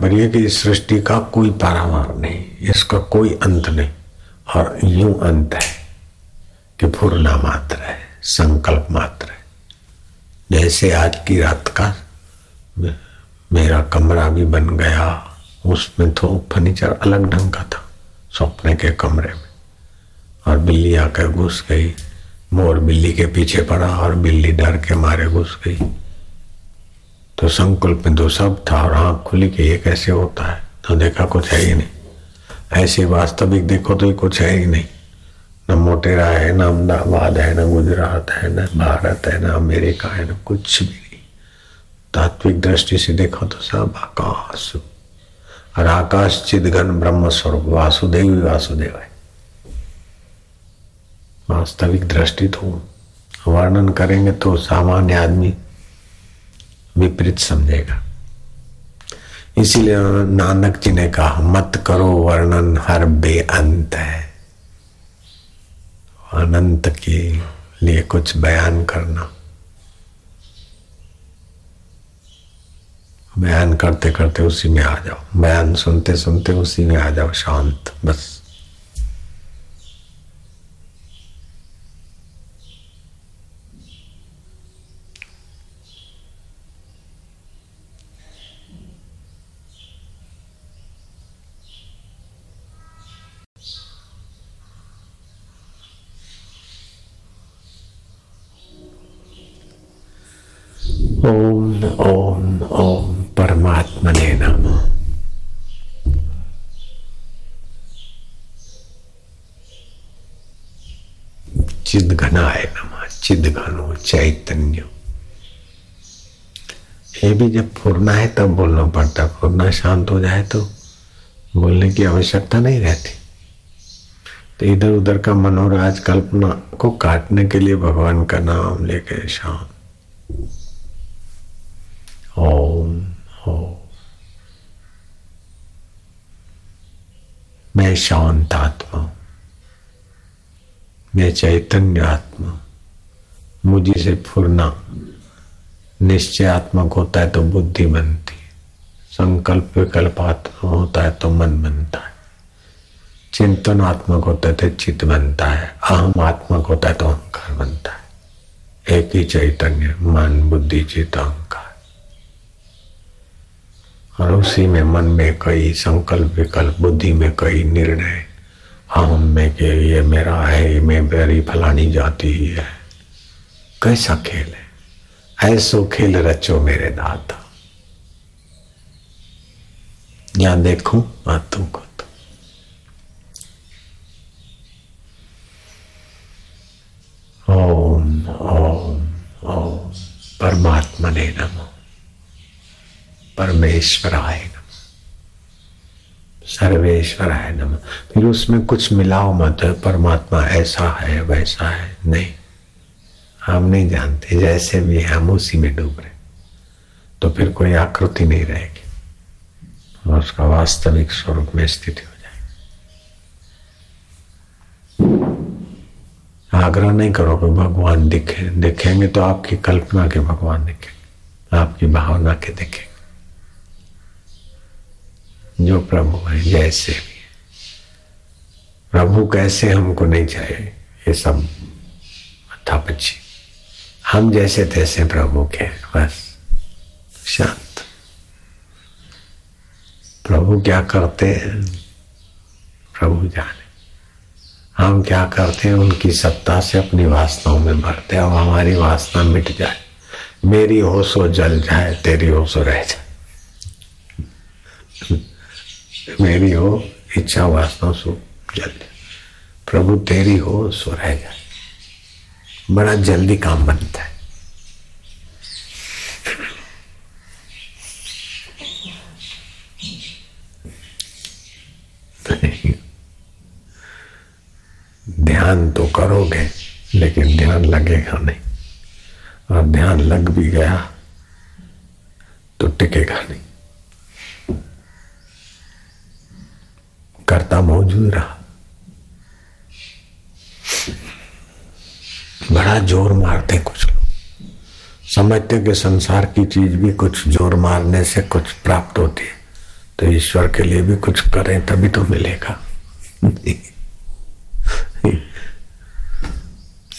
तात्पर्य कि इस सृष्टि का कोई पारावार नहीं, इसका कोई अंत नहीं, और यूँ अंत है कि पूर्णा मात्र है, संकल्प मात्र है। जैसे आज की रात का मेरा कमरा भी बन गया, उसमें तो फर्नीचर अलग ढंग का था, सपने के कमरे में। और बिल्ली आकर घुस गई, मोर बिल्ली के पीछे पड़ा, और बिल्ली डर के मारे घुस गई। तो संकल्प में तो सब था और आँख खुली कि ये कैसे होता है? तो देखा कुछ है ही नहीं। ऐसे वास्तविक देखो तो ये कुछ है ही नहीं। न मोटेरा है, न अहमदाबाद है, न गुजरात है, न भारत है, न अमेरिका है, न कुछ भी नहीं। तात्विक दृष्टि से देखो तो सब आकाश। और आकाश चिदघन ब्रह्म स्वरूप, वासुदेव ही वासुदेव है। वास्तविक दृष्टि तो वर्णन करेंगे तो सामान्य आदमी विपरीत समझेगा। इसीलिए नानक जी ने कहा, मत करो वर्णन, हर बेअंत है। अनंत के लिए कुछ बयान करना। बयान करते करते उसी में आ जाओ। बयान सुनते सुनते उसी में आ जाओ, शांत, बस। ओम ओम ओम परमात्मा ने नम चिद घनाय नम चिद घनो चैतन्य ये भी जब फूरना है, तब बोलना पड़ता फूरना शांत हो जाए तो बोलने की आवश्यकता नहीं रहती। तो इधर उधर का मनोराज कल्पना को काटने के लिए भगवान का नाम लेके शांत ओम ओम मैं शांत आत्मा मैं चैतन्य आत्मा मुझे से फुरना निश्चयात्मक होता है तो बुद्धि बनती है संकल्प विकल्प आत्मा होता है तो मन बनता है चिंतनात्मक होता है तो चित्त बनता है अहम आत्मक होता है तो अहंकार बनता है एक ही चैतन्य मन बुद्धि चित्त अहंकार और उसी में मन में कई संकल्प विकल्प, बुद्धि में कई निर्णय। हम में के ये मेरा है, ये मैं मेरी फलानी जाती ही है। कैसा खेल है? ऐसो खेल रचो मेरे दाता या देखूँ बातों को तो। ओम ओम ओम। परमात्मा ने नमो। परमेश्वराय नम। सर्वेश्वराय नम। फिर उसमें कुछ मिलाओ मत, परमात्मा ऐसा है, वैसा है, नहीं। हम नहीं जानते, जैसे भी हम उसी में डूब रहे तो फिर कोई आकृति नहीं रहेगी। और उसका वास्तविक स्वरूप में स्थिति हो जाएगी। आग्रह नहीं करो कि भगवान दिखे, दिखेंगे तो आपकी कल्पना के भगवान दिखेंगे। आपकी भावना के दिखेंगे। जो प्रभु है जैसे भी प्रभु कैसे हमको नहीं चाहिए ये सब पक्षी हम जैसे तैसे प्रभु के बस। शांत। प्रभु क्या करते हैं? प्रभु जाने। हम क्या करते हैं? उनकी सत्ता से अपनी वासनाओं में भरते हैं और हमारी वासना मिट जाए। मेरी हो सो जल जाए, तेरी हो सो रह जाए। मेरी हो, इच्छा वासना सो जल प्रभु तेरी हो, सो रह जाए बड़ा जल्दी काम बनता है। ध्यान तो करोगे, लेकिन ध्यान लगेगा नहीं। और ध्यान लग भी गया तो टिकेगा नहीं। करता मौजूद रहा। बड़ा ज़ोर मारते कुछ लोग। समझते कि संसार की चीज़ भी कुछ ज़ोर मारने से कुछ प्राप्त होती है। तो ईश्वर के लिए भी कुछ करें, तभी तो मिलेगा।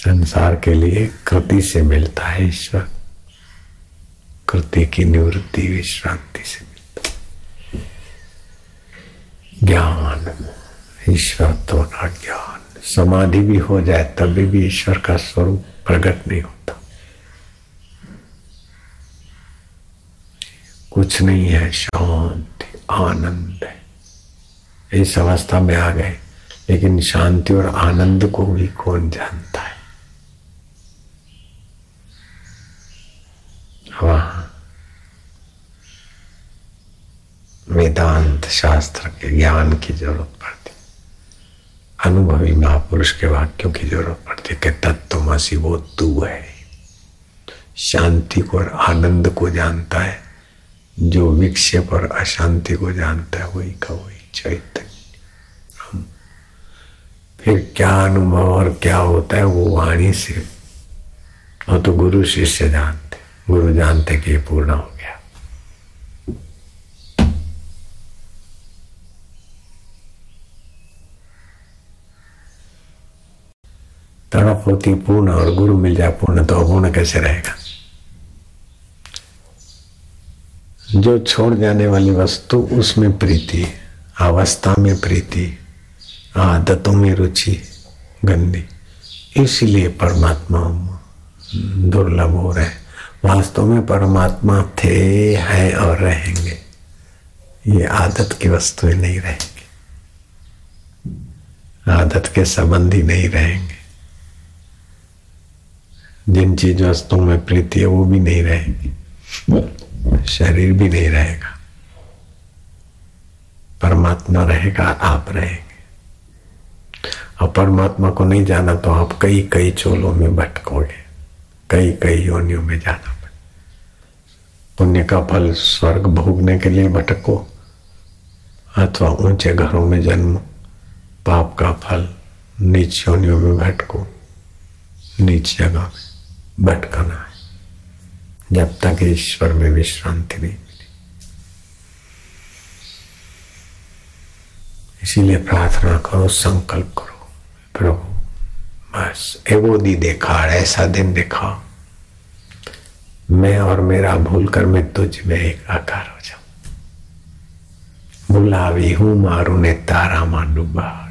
संसार के लिए कृति से मिलता है ईश्वर। कृति की निवृत्ति विश्रांति से। ज्ञान ईश्वरत्व का ज्ञान। समाधि भी हो जाए तभी भी ईश्वर का स्वरूप प्रकट नहीं होता। कुछ नहीं है, शांति, आनंद है। इस अवस्था में आ गए, लेकिन शांति और आनंद को भी कौन जानता है वहाँ वेदांत शास्त्र के ज्ञान की ज़रूरत पड़ती। अनुभवी महापुरुष के वाक्यों की ज़रूरत पड़ती कि तत्वमसी वो तू है। शांति को और आनंद को जानता है। जो विक्षेप और अशांति को जानता है, वही का वही चैतन्य। फिर क्या अनुभव और क्या होता है, वो वाणी से। वो तो गुरु शिष्य जानते गुरु जानते कि ये पूर्ण हो गया। तड़प होती पूर्ण और गुरु मिल जाए पूर्ण तो अपूर्ण कैसे रहेगा? जो छोड़ जाने वाली वस्तु, उसमें प्रीति, अवस्था में प्रीति, आदतों में रुचि, गंदी। इसलिए परमात्मा दुर्लभ हो रहे। वास्तव में परमात्मा थे, हैं और रहेंगे। ये आदत की वस्तुएँ नहीं रहेंगी। आदत के संबंधी नहीं रहेंगे। जिन चीज़ वस्तुओं में प्रीति है, वो भी नहीं रहेगी। शरीर भी नहीं रहेगा। परमात्मा रहेगा, आप रहेंगे। और परमात्मा को नहीं जाना तो आप कई कई चोलों में भटकोगे। कई कई योनियों में जाना पुण्य का फल स्वर्ग भोगने के लिए भटको, अथवा ऊँचे घरों में जन्म। पाप का फल नीच योनियों में भटको, नीच जगह में। भटकना है। जब तक ईश्वर में विश्रांति नहीं मिली। इसीलिए प्रार्थना करो, संकल्प करो, प्रभु, बस एवो दी देखा ऐसा दिन देखा मैं और मेरा भूल कर मैं तुझ में एक आकार हो जाऊँ। बुलावी हूँ मारू ने तारा मांडू बार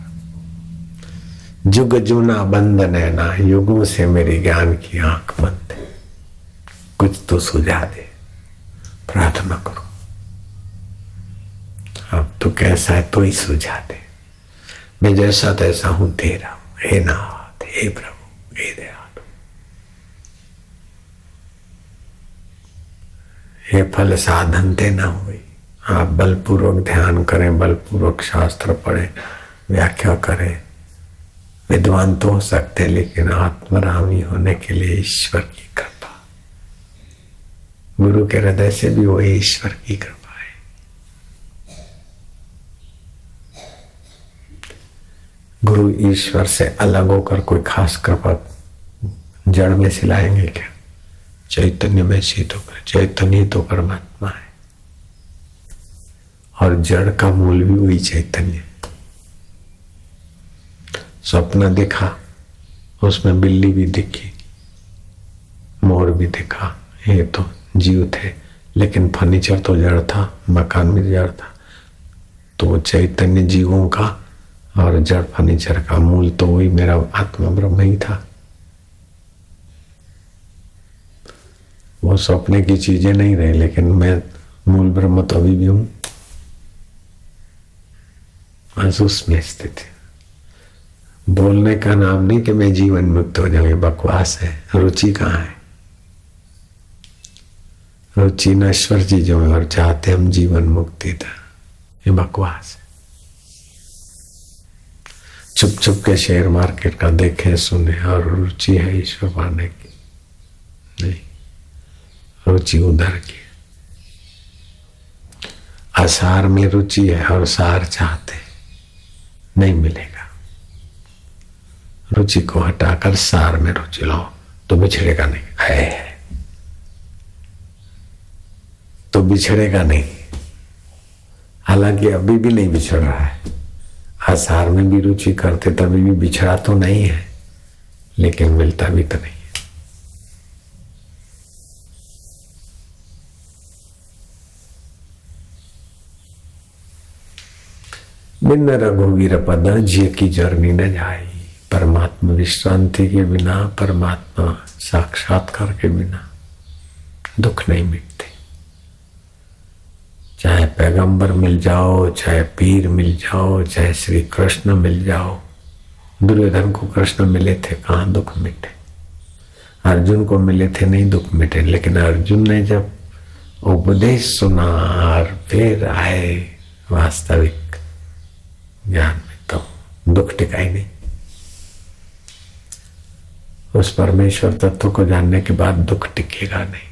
जुग जुना बंद नैना युगों से मेरी ज्ञान की आँख बंद है। कुछ तो सुझा दे, प्रार्थना करो। अब तो कैसा है तो ही सुझा दे। मैं जैसा तैसा हूँ, तेरा हूँ। हे नाथ, हे प्रभु, हे दयालु। हे फल साधन ते न हुई। आप बलपूर्वक ध्यान करें, बलपूर्वक शास्त्र पढ़े, व्याख्या करें। विद्वान तो हो सकते लेकिन आत्मरामी होने के लिए ईश्वर की कृपा। गुरु के हृदय से भी वही ईश्वर की कृपा है। गुरु ईश्वर से अलग होकर कोई खास कृपा जड़ में सिलाएँगे क्या? चैतन्य में शीत होकर चैतन्य तो परमात्मा है। और जड़ का मूल भी वही चैतन्य। सपना देखा, उसमें बिल्ली भी दिखी, मोर भी दिखा। ये तो जीव थे, लेकिन फर्नीचर तो जड़ था, मकान भी जड़ था। तो चैतन्य जीवों का और जड़ फर्नीचर का मूल तो वही मेरा आत्मा ब्रह्म ही था। वो सपने की चीज़ें नहीं रही, लेकिन मैं मूल ब्रह्म तो अभी भी हूँ। बस उसमें स्थित है। बोलने का नाम नहीं कि मैं जीवन मुक्त हो जाऊँ बकवास है। रुचि कहाँ है? रुचि नश्वर चीज़ों में और चाहते हम जीवन मुक्ति था। ये बकवास है। चुप चुप के शेयर मार्केट का देखे, सुने, और रुचि है ईश्वर पाने की। नहीं, रुचि उधर की असार में रुचि है और सार चाहते नहीं मिलेगा। रुचि को हटाकर सार में रुचि लाओ तो बिछड़ेगा नहीं। है। तो बिछड़ेगा नहीं। हालाँकि अभी भी नहीं बिछड़ रहा है आसार में भी रुचि करते, तभी भी बिछड़ा तो नहीं है, लेकिन मिलता भी तो नहीं बिन रघुवीर पद जिय की जर्नी न जाई। परमात्मा, विश्रांति के बिना, परमात्मा साक्षात्कार के बिना दुख नहीं मिटते। चाहे पैगंबर मिल जाओ, चाहे पीर मिल जाओ, चाहे श्री कृष्ण मिल जाओ, दुर्योधन को कृष्ण मिले थे, कहाँ दुख मिटे? अर्जुन को मिले थे, नहीं दुख मिटे, लेकिन अर्जुन ने जब उपदेश सुना और फिर आए वास्तविक ज्ञान में तो दुख टिकाई नहीं। उस परमेश्वर तत्व को जानने के बाद दुख टिकेगा नहीं।